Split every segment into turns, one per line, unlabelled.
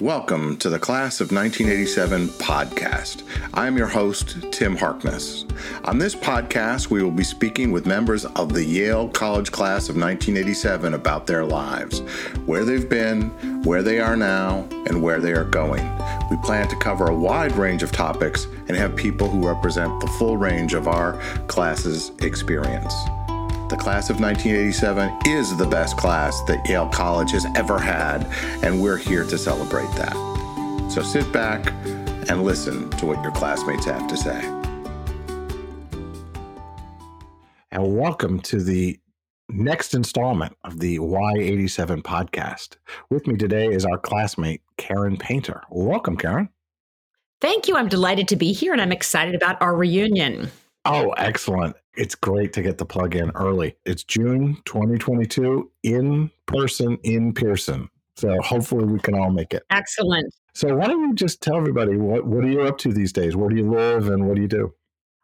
Welcome to the Class of 1987 podcast. I'm your host, Tim Harkness. On this podcast, we will be speaking with members of the Yale College Class of 1987 about their lives, where they've been, where they are now, and where they are going. We plan to cover a wide range of topics and have people who represent the full range of our class's experience. The class of 1987 is the best class that Yale College has ever had, and we're here to celebrate that. So sit back and listen to what your classmates have to say.
And welcome to the next installment of the Y87 podcast. With me today is our classmate, Karen Painter. Welcome, Karen.
Thank you. I'm delighted to be here and I'm excited about our reunion.
Oh, excellent. It's great to get the plug in early. It's June 2022 in person, in Pierson. So hopefully we can all make it.
Excellent.
So why don't you just tell everybody what, what are you up to these days? Where do you live and what do you do?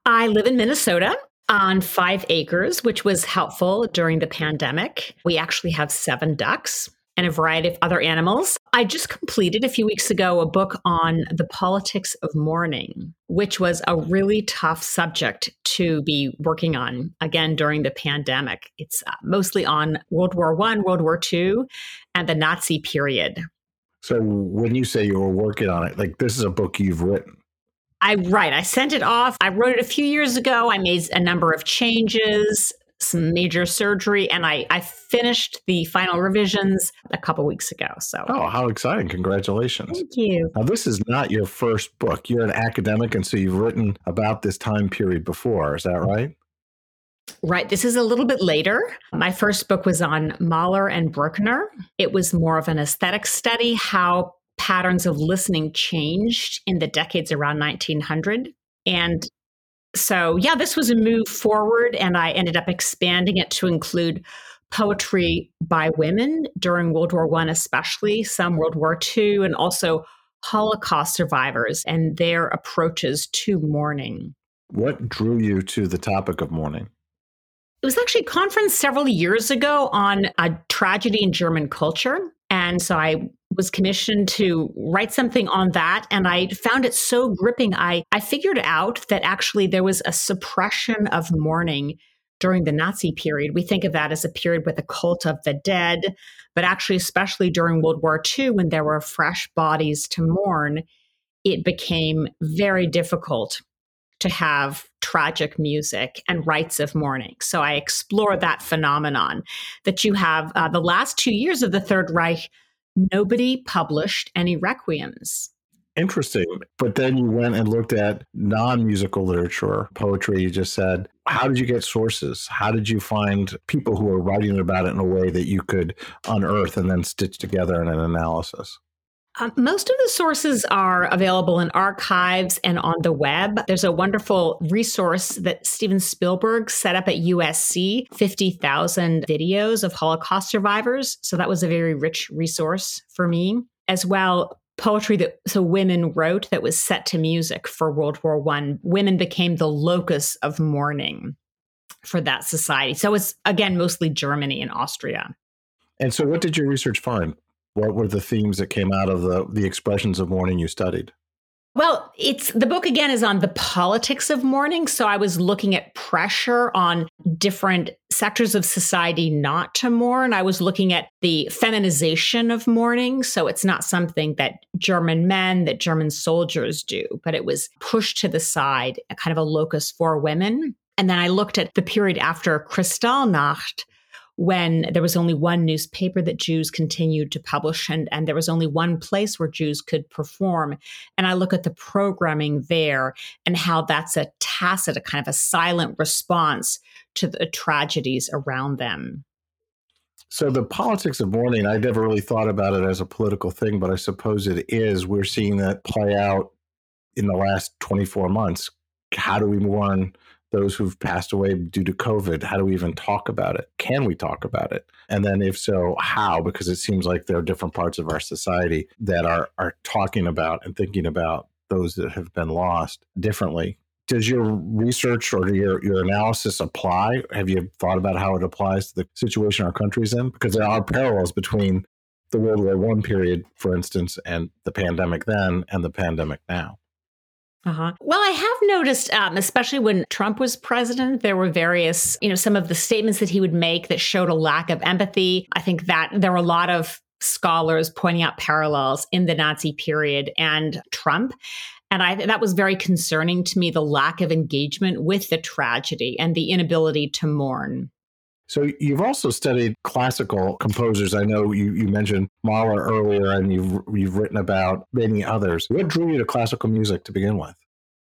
I live in Minnesota on five acres, which was helpful during the pandemic. We actually have seven ducks and a variety of other animals. I just completed a few weeks ago a book on the politics of mourning, which was a really tough subject to be working on again during the pandemic. It's uh, mostly on World War 1, World War 2, and the Nazi period.
So when you say you were working on it, like this is a book you've written.
I right. I sent it off. I wrote it a few years ago. I made a number of changes some major surgery and I, I finished the final revisions a couple weeks ago. So
Oh, how exciting. Congratulations.
Thank you.
Now this is not your first book. You're an academic and so you've written about this time period before, is that right?
Right. This is a little bit later. My first book was on Mahler and Bruckner. It was more of an aesthetic study, how patterns of listening changed in the decades around 1900. And so yeah, this was a move forward, and I ended up expanding it to include poetry by women during World War One, especially some World War Two, and also Holocaust survivors and their approaches to mourning.
What drew you to the topic of mourning?
It was actually a conference several years ago on a tragedy in German culture. And so I was commissioned to write something on that and I found it so gripping. I, I figured out that actually there was a suppression of mourning during the Nazi period. We think of that as a period with the cult of the dead, but actually, especially during World War II, when there were fresh bodies to mourn, it became very difficult to have tragic music and rites of mourning. So I explore that phenomenon that you have uh, the last two years of the Third Reich nobody published any requiems.
Interesting. But then you went and looked at non musical literature, poetry, you just said. How did you get sources? How did you find people who are writing about it in a way that you could unearth and then stitch together in an analysis?
Um, most of the sources are available in archives and on the web. There's a wonderful resource that Steven Spielberg set up at USC 50,000 videos of Holocaust survivors. So that was a very rich resource for me. As well, poetry that so women wrote that was set to music for World War One. Women became the locus of mourning for that society. So it's again mostly Germany and Austria.
And so, what did your research find? What were the themes that came out of the the expressions of mourning you studied?
Well, it's the book again is on the politics of mourning. So I was looking at pressure on different sectors of society not to mourn. I was looking at the feminization of mourning. So it's not something that German men, that German soldiers do, but it was pushed to the side, kind of a locus for women. And then I looked at the period after Kristallnacht, when there was only one newspaper that Jews continued to publish and, and there was only one place where Jews could perform. And I look at the programming there and how that's a tacit, a kind of a silent response to the tragedies around them.
So the politics of mourning, I never really thought about it as a political thing, but I suppose it is. We're seeing that play out in the last 24 months. How do we mourn those who've passed away due to COVID? How do we even talk about it? Can we talk about it? And then, if so, how? Because it seems like there are different parts of our society that are are talking about and thinking about those that have been lost differently. Does your research or your, your analysis apply? Have you thought about how it applies to the situation our country's in? Because there are parallels between the World War One period, for instance, and the pandemic then and the pandemic now.
Uh-huh. Well, I have noticed, um, especially when Trump was president, there were various, you know, some of the statements that he would make that showed a lack of empathy. I think that there were a lot of scholars pointing out parallels in the Nazi period and Trump. And I, that was very concerning to me the lack of engagement with the tragedy and the inability to mourn.
So you've also studied classical composers. I know you, you mentioned Mahler earlier, and you've you've written about many others. What drew you to classical music to begin with?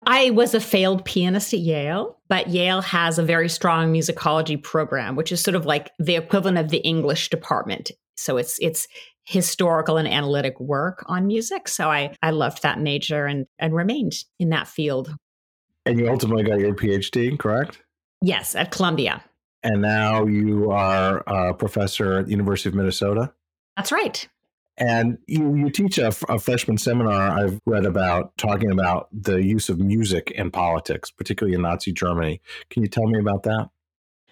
I was a failed pianist at Yale, but Yale has a very strong musicology program, which is sort of like the equivalent of the English department. So it's it's historical and analytic work on music. So I I loved that major and and remained in that field.
And you ultimately got your PhD, correct?
Yes, at Columbia
and now you are a professor at the University of Minnesota.
That's right.
And you, you teach a, a, freshman seminar I've read about talking about the use of music in politics, particularly in Nazi Germany. Can you tell me about that?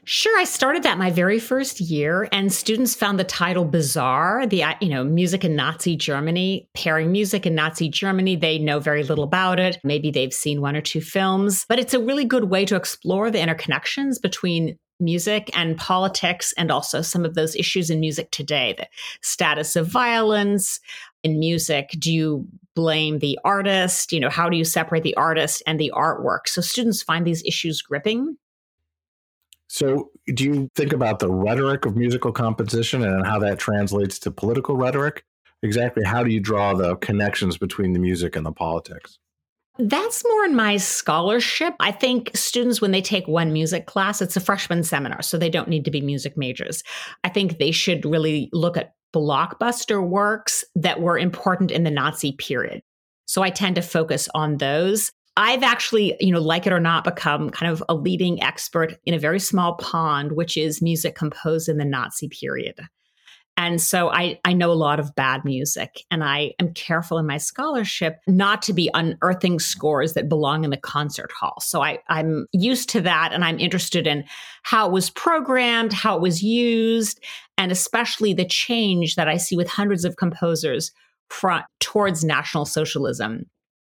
Sure, I started that my very first year, and students found the title bizarre. The uh, you know music in Nazi Germany, pairing music in Nazi Germany. They know very little about it. Maybe they've seen one or two films, but it's a really good way to explore the interconnections between music and politics, and also some of those issues in music today the status of violence in music. Do you blame the artist? You know, how do you separate the artist and the artwork? So students find these issues gripping.
So, do you think about the rhetoric of musical composition and how that translates to political rhetoric? Exactly how do you draw the connections between the music and the politics?
That's more in my scholarship. I think students, when they take one music class, it's a freshman seminar, so they don't need to be music majors. I think they should really look at blockbuster works that were important in the Nazi period. So I tend to focus on those. I've actually, you know, like it or not, become kind of a leading expert in a very small pond, which is music composed in the Nazi period. And so I, I know a lot of bad music, and I am careful in my scholarship not to be unearthing scores that belong in the concert hall. So I, I'm used to that, and I'm interested in how it was programmed, how it was used, and especially the change that I see with hundreds of composers front towards National Socialism.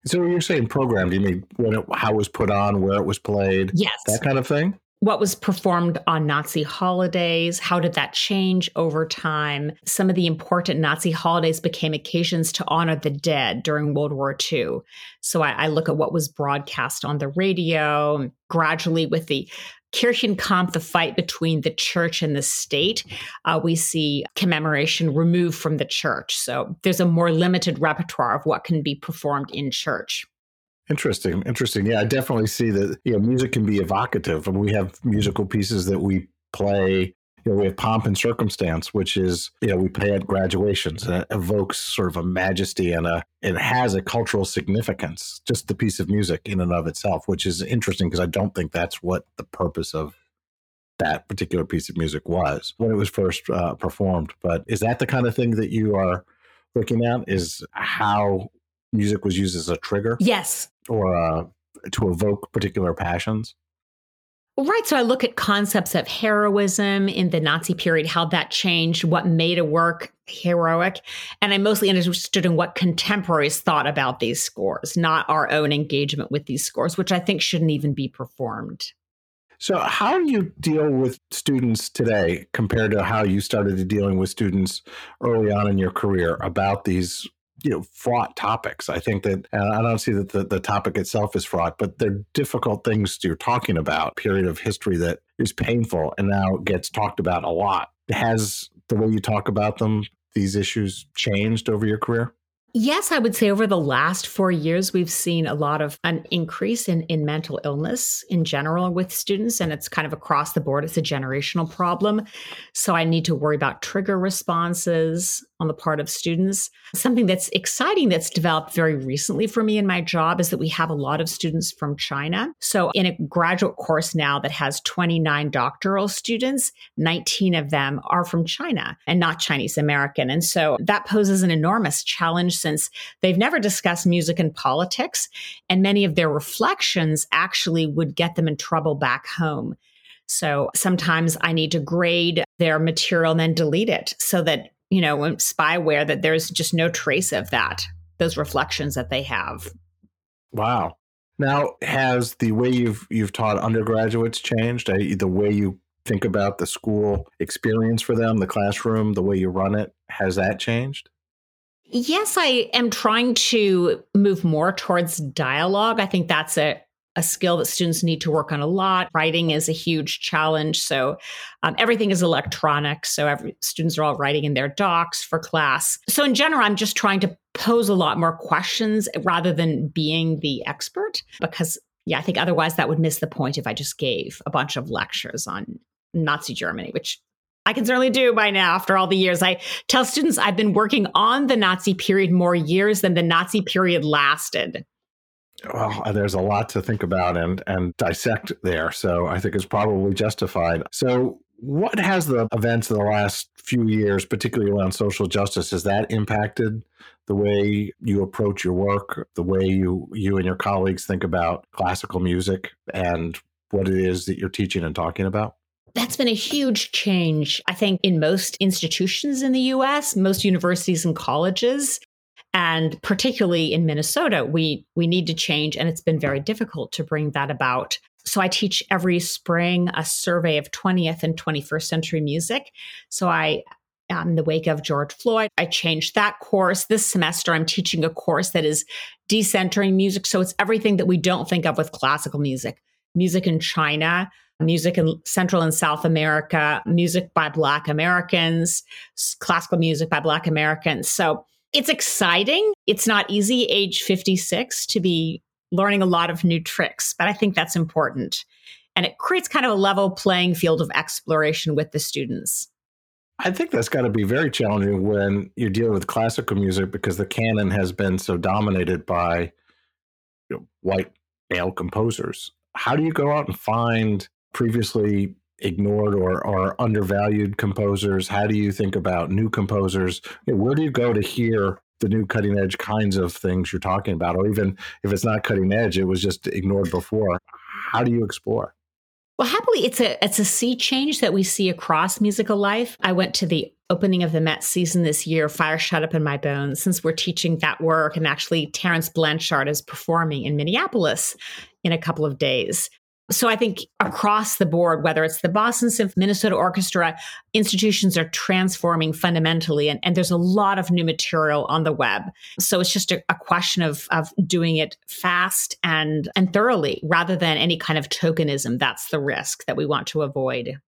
So you're saying programmed? You mean when it, how it was put on, where it was played,
yes,
that kind of thing
what was performed on Nazi holidays? How did that change over time? Some of the important Nazi holidays became occasions to honor the dead during World War II. So I, I look at what was broadcast on the radio. Gradually, with the Kirchenkampf, the fight between the church and the state, uh, we see commemoration removed from the church. So there's a more limited repertoire of what can be performed in church.
Interesting, interesting. Yeah, I definitely see that. You know, music can be evocative, and we have musical pieces that we play. You know, we have pomp and circumstance, which is you know we play at graduations, and it evokes sort of a majesty and a it has a cultural significance. Just the piece of music in and of itself, which is interesting because I don't think that's what the purpose of that particular piece of music was when it was first uh, performed. But is that the kind of thing that you are looking at? Is how music was used as a trigger?
Yes,
or uh, to evoke particular passions?
Right. So I look at concepts of heroism in the Nazi period, how that changed, what made a work heroic. And I'm mostly interested in what contemporaries thought about these scores, not our own engagement with these scores, which I think shouldn't even be performed.
So, how do you deal with students today compared to how you started dealing with students early on in your career about these you know fraught topics. I think that I don't see that the, the topic itself is fraught, but they're difficult things you're talking about. Period of history that is painful and now gets talked about a lot. Has the way you talk about them, these issues, changed over your career?
Yes, I would say over the last four years, we've seen a lot of an increase in, in mental illness in general with students, and it's kind of across the board. It's a generational problem. So I need to worry about trigger responses on the part of students. Something that's exciting that's developed very recently for me in my job is that we have a lot of students from China. So in a graduate course now that has 29 doctoral students, 19 of them are from China and not Chinese American. And so that poses an enormous challenge since they've never discussed music and politics. And many of their reflections actually would get them in trouble back home. So sometimes I need to grade their material and then delete it so that you know, spyware that there's just no trace of that, those reflections that they have.
Wow. Now, has the way you've you've taught undergraduates changed? The way you think about the school experience for them, the classroom, the way you run it, has that changed?
Yes, I am trying to move more towards dialogue. I think that's a a skill that students need to work on a lot. Writing is a huge challenge. So um, everything is electronic. So every, students are all writing in their docs for class. So in general, I'm just trying to pose a lot more questions rather than being the expert because yeah, I think otherwise that would miss the point if I just gave a bunch of lectures on Nazi Germany, which I can certainly do by now after all the years. I tell students I've been working on the Nazi period more years than the Nazi period lasted
well, there's a lot to think about and and dissect there. So I think it's probably justified. So what has the events of the last few years, particularly around social justice, has that impacted the way you approach your work, the way you you and your colleagues think about classical music and what it is that you're teaching and talking about?
That's been a huge change, I think, in most institutions in the US, most universities and colleges. And particularly in Minnesota, we we need to change, and it's been very difficult to bring that about. So I teach every spring a survey of 20th and 21st century music. So I um, in the wake of George Floyd. I changed that course. This semester, I'm teaching a course that is decentering music. So it's everything that we don't think of with classical music music in China, music in Central and South America, music by Black Americans, classical music by Black Americans. So it's exciting. It's not easy, age 56, to be learning a lot of new tricks, but I think that's important. And it creates kind of a level playing field of exploration with the students.
I think that's got to be very challenging when you're dealing with classical music because the canon has been so dominated by you know, white male composers. How do you go out and find previously ignored or, or undervalued composers? How do you think about new composers? Where do you go to hear the new cutting edge kinds of things you're talking about? Or even if it's not cutting edge, it was just ignored before. How do you explore?
Well, happily, it's a it's a sea change that we see across musical life. I went to the opening of the Met season this year, Fire Shut Up in My Bones, since we're teaching that work. And actually, Terence Blanchard is performing in Minneapolis in a couple of days. So I think across the board, whether it's the Boston Symphony, Minnesota Orchestra, institutions are transforming fundamentally, and, and there's a lot of new material on the web. So it's just a, a question of of doing it fast and and thoroughly, rather than any kind of tokenism. That's the risk that we want to avoid.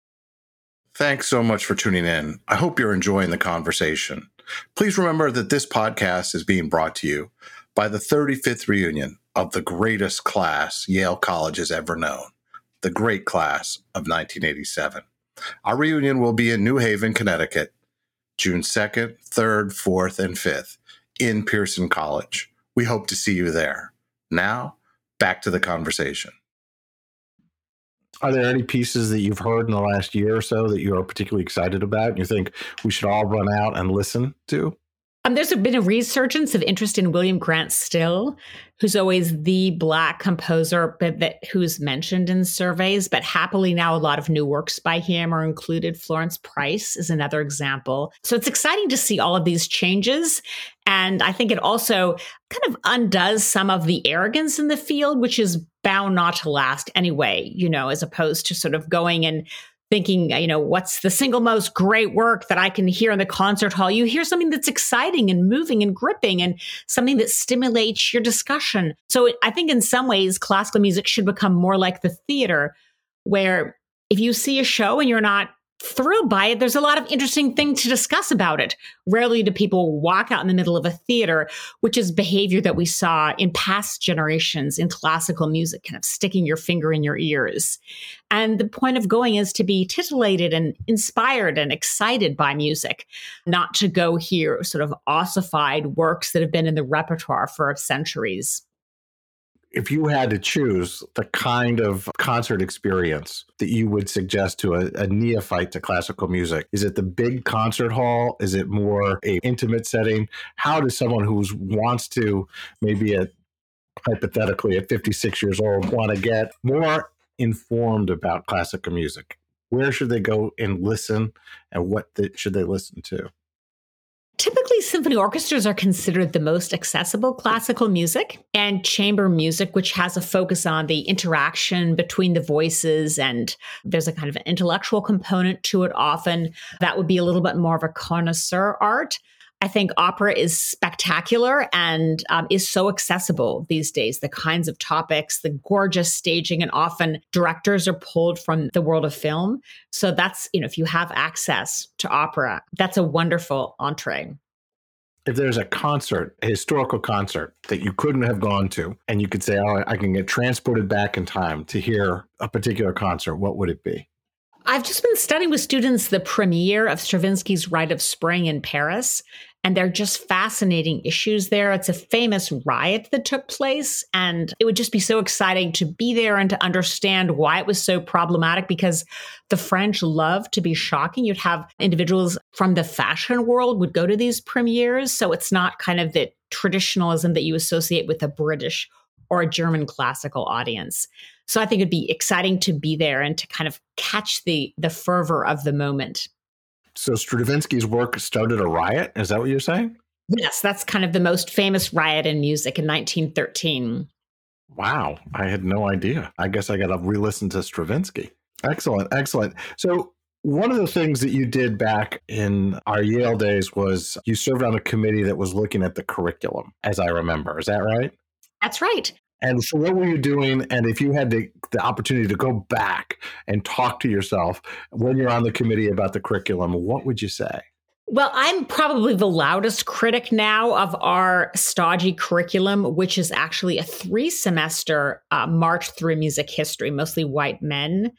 Thanks so much for tuning in. I hope you're enjoying the conversation. Please remember that this podcast is being brought to you by the 35th reunion of the greatest class Yale College has ever known, the great class of 1987. Our reunion will be in New Haven, Connecticut, June 2nd, 3rd, 4th, and 5th in Pierson College. We hope to see you there. Now, back to the conversation.
Are there any pieces that you've heard in the last year or so that you are particularly excited about and you think we should all run out and listen to?
Um, there's been a resurgence of interest in William Grant Still, who's always the black composer, but that who's mentioned in surveys. But happily now, a lot of new works by him are included. Florence Price is another example. So it's exciting to see all of these changes, and I think it also kind of undoes some of the arrogance in the field, which is bound not to last anyway. You know, as opposed to sort of going and thinking, you know, what's the single most great work that I can hear in the concert hall? You hear something that's exciting and moving and gripping and something that stimulates your discussion. So I think in some ways, classical music should become more like the theater, where if you see a show and you're not thrilled by it, there's a lot of interesting things to discuss about it. Rarely do people walk out in the middle of a theater, which is behavior that we saw in past generations in classical music, kind of sticking your finger in your ears. And the point of going is to be titillated and inspired and excited by music, not to go hear sort of ossified works that have been in the repertoire for centuries
if you had to choose the kind of concert experience that you would suggest to a, a, neophyte to classical music is it the big concert hall? Is it more a intimate setting? How does someone who wants to maybe at hypothetically at 56 years old want to get more informed about classical music? Where should they go and listen and what the, should they listen to
Typically, symphony orchestras are considered the most accessible classical music, and chamber music, which has a focus on the interaction between the voices, and there's a kind of intellectual component to it often, that would be a little bit more of a connoisseur art. I think opera is spectacular and um, is so accessible these days. The kinds of topics, the gorgeous staging, and often directors are pulled from the world of film. So that's, you know, if you have access to opera, that's a wonderful entree.
If there's a concert, a historical concert that you couldn't have gone to, and you could say, oh, I can get transported back in time to hear a particular concert, what would it be?
I've just been studying with students the premiere of Stravinsky's Rite of Spring in Paris, and they're just fascinating issues there. It's a famous riot that took place, and it would just be so exciting to be there and to understand why it was so problematic because the French love to be shocking. You'd have individuals from the fashion world would go to these premieres, so it's not kind of the traditionalism that you associate with a British or a German classical audience. So I think it'd be exciting to be there and to kind of catch the the fervor of the moment.
So Stravinsky's work started a riot. Is that what you're saying?
Yes, that's kind of the most famous riot in music in 1913.
Wow, I had no idea. I guess I got to re-listen to Stravinsky. Excellent, excellent. So one of the things that you did back in our Yale days was you served on a committee that was looking at the curriculum, as I remember. Is that right?
That's right.
And so, what were you doing? And if you had the, the opportunity to go back and talk to yourself when you're on the committee about the curriculum, what would you say?
Well, I'm probably the loudest critic now of our stodgy curriculum, which is actually a three semester uh, march through music history, mostly white men.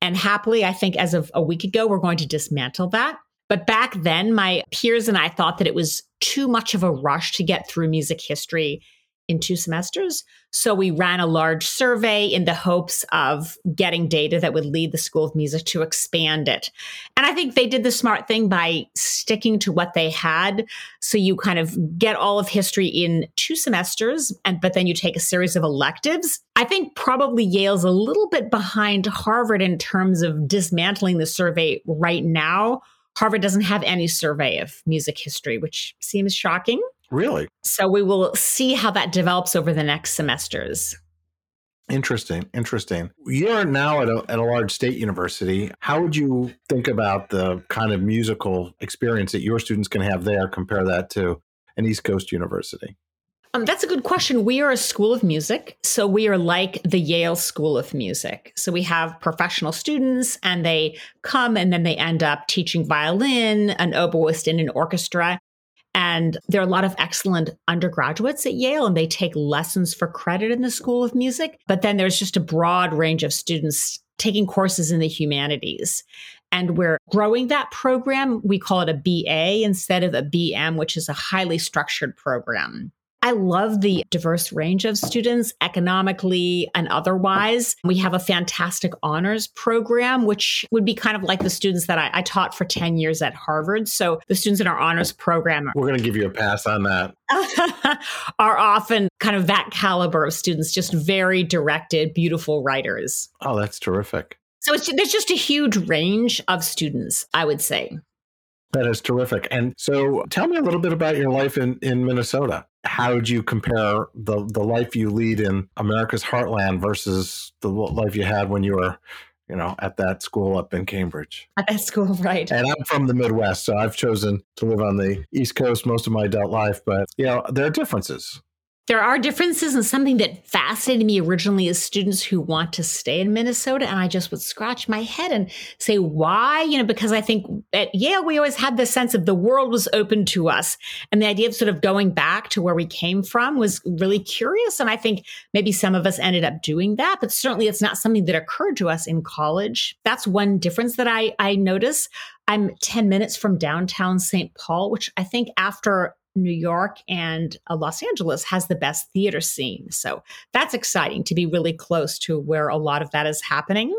And happily, I think as of a week ago, we're going to dismantle that. But back then, my peers and I thought that it was too much of a rush to get through music history in two semesters. So we ran a large survey in the hopes of getting data that would lead the School of Music to expand it. And I think they did the smart thing by sticking to what they had. So you kind of get all of history in two semesters and but then you take a series of electives. I think probably Yale's a little bit behind Harvard in terms of dismantling the survey right now. Harvard doesn't have any survey of music history, which seems shocking.
Really?
So we will see how that develops over the next semesters.
Interesting. Interesting. You're now at a, at a large state university. How would you think about the kind of musical experience that your students can have there? Compare that to an East Coast university.
Um, that's a good question. We are a school of music. So we are like the Yale School of Music. So we have professional students and they come and then they end up teaching violin, an oboist, in an orchestra. And there are a lot of excellent undergraduates at Yale, and they take lessons for credit in the School of Music. But then there's just a broad range of students taking courses in the humanities. And we're growing that program. We call it a BA instead of a BM, which is a highly structured program. I love the diverse range of students economically and otherwise. We have a fantastic honors program, which would be kind of like the students that I, I taught for 10 years at Harvard. So the students in our honors program
We're going to give you a pass on that.
are often kind of that caliber of students, just very directed, beautiful writers.
Oh, that's terrific.
So it's, there's just a huge range of students, I would say.
That is terrific. And so tell me a little bit about your life in, in Minnesota. How would you compare the, the life you lead in America's heartland versus the life you had when you were, you know, at that school up in Cambridge?
At that school, right.
And I'm from the Midwest, so I've chosen to live on the East Coast most of my adult life, but, you know, there are differences.
There are differences, and something that fascinated me originally is students who want to stay in Minnesota. And I just would scratch my head and say, why? You know, because I think at Yale, we always had this sense of the world was open to us. And the idea of sort of going back to where we came from was really curious. And I think maybe some of us ended up doing that, but certainly it's not something that occurred to us in college. That's one difference that I, I notice. I'm 10 minutes from downtown St. Paul, which I think after New York and uh, Los Angeles has the best theater scene. So that's exciting to be really close to where a lot of that is happening.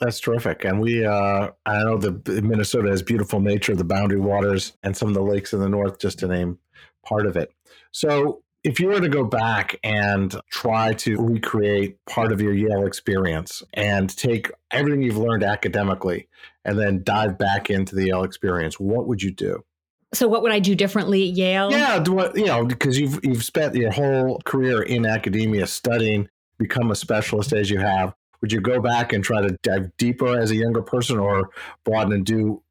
That's terrific. And we, uh, I know the Minnesota has beautiful nature, the boundary waters, and some of the lakes in the north, just to name part of it. So, if you were to go back and try to recreate part of your Yale experience and take everything you've learned academically and then dive back into the Yale experience, what would you do?
So what would I do differently at Yale?
Yeah, you know, because you've you've spent your whole career in academia studying, become a specialist as you have. Would you go back and try to dive deeper as a younger person, or broaden and do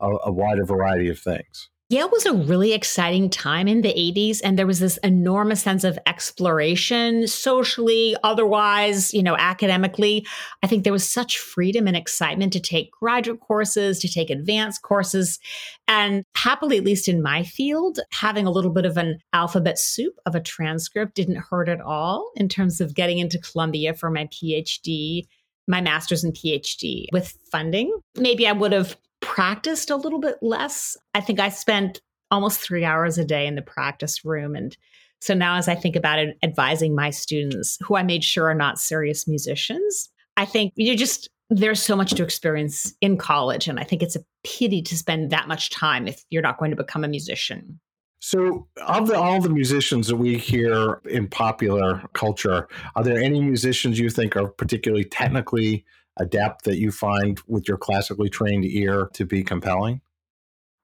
a, a wider variety of things?
Yale was a really exciting time in the 80s, and there was this enormous sense of exploration, socially, otherwise, you know, academically. I think there was such freedom and excitement to take graduate courses, to take advanced courses. And happily, at least in my field, having a little bit of an alphabet soup of a transcript didn't hurt at all in terms of getting into Columbia for my PhD my master's and PhD with funding. Maybe I would have practiced a little bit less. I think I spent almost three hours a day in the practice room. And so now, as I think about it, advising my students who I made sure are not serious musicians, I think you just, there's so much to experience in college. And I think it's a pity to spend that much time if you're not going to become a musician.
So, of the, all the musicians that we hear in popular culture, are there any musicians you think are particularly technically adept that you find with your classically trained ear to be compelling?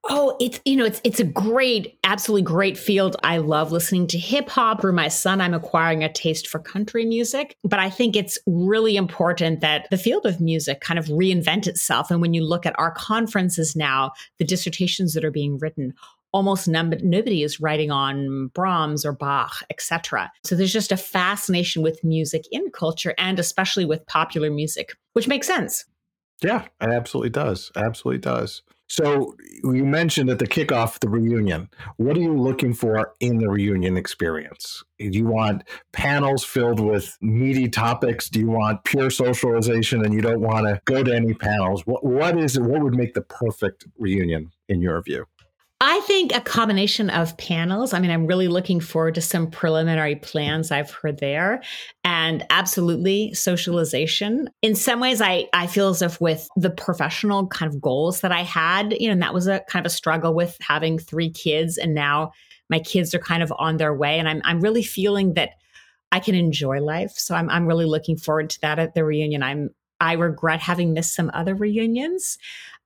Oh, it's you know, it's it's a great, absolutely great field. I love listening to hip hop. For my son, I'm acquiring a taste for country music. But I think it's really important that the field of music kind of reinvent itself. And when you look at our conferences now, the dissertations that are being written almost nobody is writing on Brahms or Bach, etc. So there's just a fascination with music in culture and especially with popular music, which makes sense.
Yeah, it absolutely does. Absolutely does. So you mentioned at the kickoff the reunion. What are you looking for in the reunion experience? Do you want panels filled with meaty topics? Do you want pure socialization and you don't want to go to any panels? What what is it? What would make the perfect reunion in your view?
I think a combination of panels. I mean, I'm really looking forward to some preliminary plans I've heard there and absolutely socialization. In some ways, I, I feel as if with the professional kind of goals that I had, you know, and that was a kind of a struggle with having three kids. And now my kids are kind of on their way. And I'm, I'm really feeling that I can enjoy life. So I'm, I'm really looking forward to that at the reunion. I'm, I regret having missed some other reunions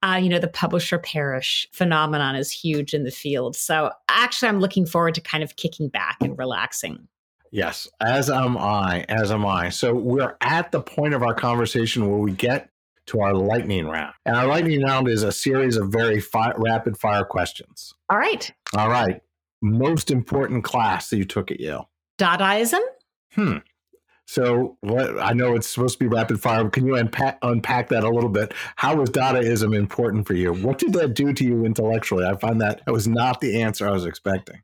uh, you know, the publish or perish phenomenon is huge in the field. So actually, I'm looking forward to kind of kicking back and relaxing.
Yes, as am I, as am I. So we're at the point of our conversation where we get to our lightning round. And our lightning round is a series of very fi- rapid fire questions.
All right.
All right. Most important class that you took at Yale?
Dadaism.
Hmm. So what I know it's supposed to be rapid fire. Can you unpack, unpack that a little bit? How was Dadaism important for you? What did that do to you intellectually? I find that that was not the answer I was expecting.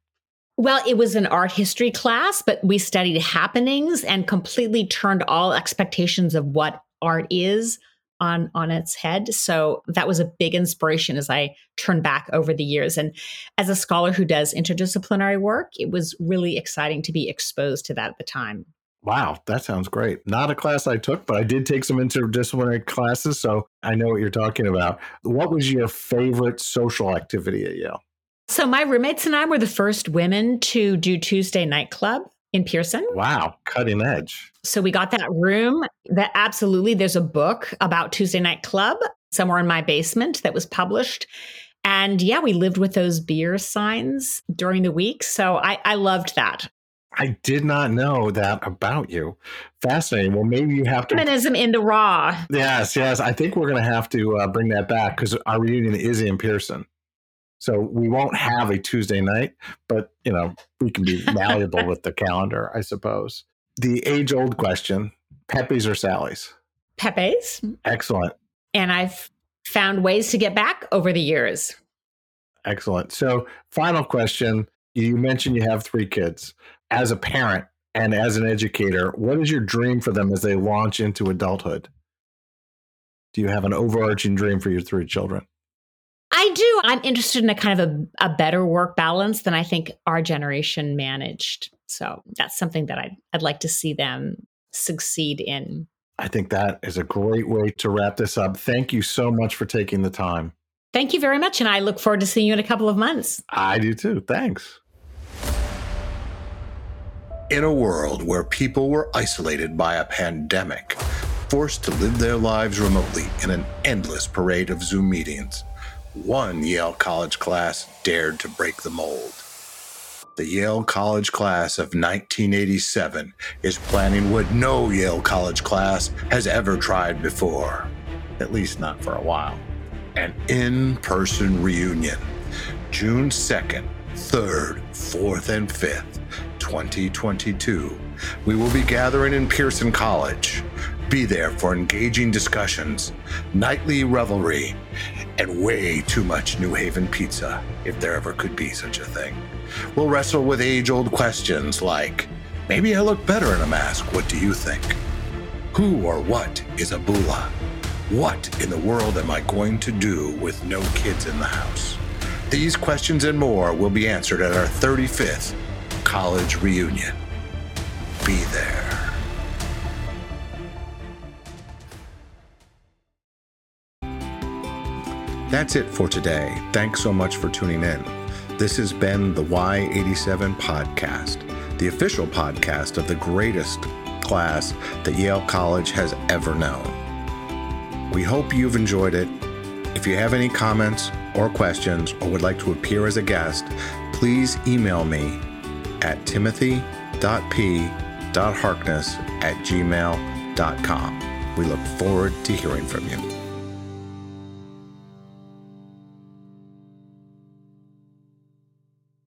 Well, it was an art history class, but we studied happenings and completely turned all expectations of what art is on on its head. So that was a big inspiration as I turned back over the years. And as a scholar who does interdisciplinary work, it was really exciting to be exposed to that at the time.
Wow, that sounds great. Not a class I took, but I did take some interdisciplinary classes, so I know what you're talking about. What was your favorite social activity at Yale?
So, my roommates and I were the first women to do Tuesday Night Club in Pierson.
Wow, cutting edge.
So, we got that room that absolutely there's a book about Tuesday Night Club somewhere in my basement that was published. And yeah, we lived with those beer signs during the week. So I, I loved that.
I did not know that about you. Fascinating. Well, maybe you have to.
Feminism in the raw.
Yes, yes. I think we're going to have to uh, bring that back because our reunion is in Pierson. So we won't have a Tuesday night, but you know we can be malleable with the calendar, I suppose. The age-old question: Pepe's or Sally's?
Pepe's.
Excellent.
And I've found ways to get back over the years.
Excellent. So, final question: You mentioned you have three kids as a parent and as an educator, what is your dream for them as they launch into adulthood? Do you have an overarching dream for your three children?
I do. I'm interested in a kind of a, a better work balance than I think our generation managed. So that's something that I'd, I'd like to see them succeed in.
I think that is a great way to wrap this up. Thank you so much for taking the time.
Thank you very much. And I look forward to seeing you in a couple of months.
I do too. Thanks.
In a world where people were isolated by a pandemic, forced to live their lives remotely in an endless parade of Zoom meetings,
one Yale College class dared to break the mold. The Yale College class of 1987 is planning what no Yale College class has ever tried before, at least not for a while. An in person reunion, June 2nd, 3rd, 4th, and 5th, 2022. We will be gathering in Pierson College. Be there for engaging discussions, nightly revelry, and way too much New Haven pizza, if there ever could be such a thing. We'll wrestle with age old questions like maybe I look better in a mask, what do you think? Who or what is a boola? What in the world am I going to do with no kids in the house? These questions and more will be answered at our 35th college reunion. Be there. That's it for today. Thanks so much for tuning in. This has been the Y87 Podcast, the official podcast of the greatest class that Yale College has ever known. We hope you've enjoyed it. If you have any comments or questions or would like to appear as a guest, please email me at timothy.p.harkness at gmail.com. We look forward to hearing from you.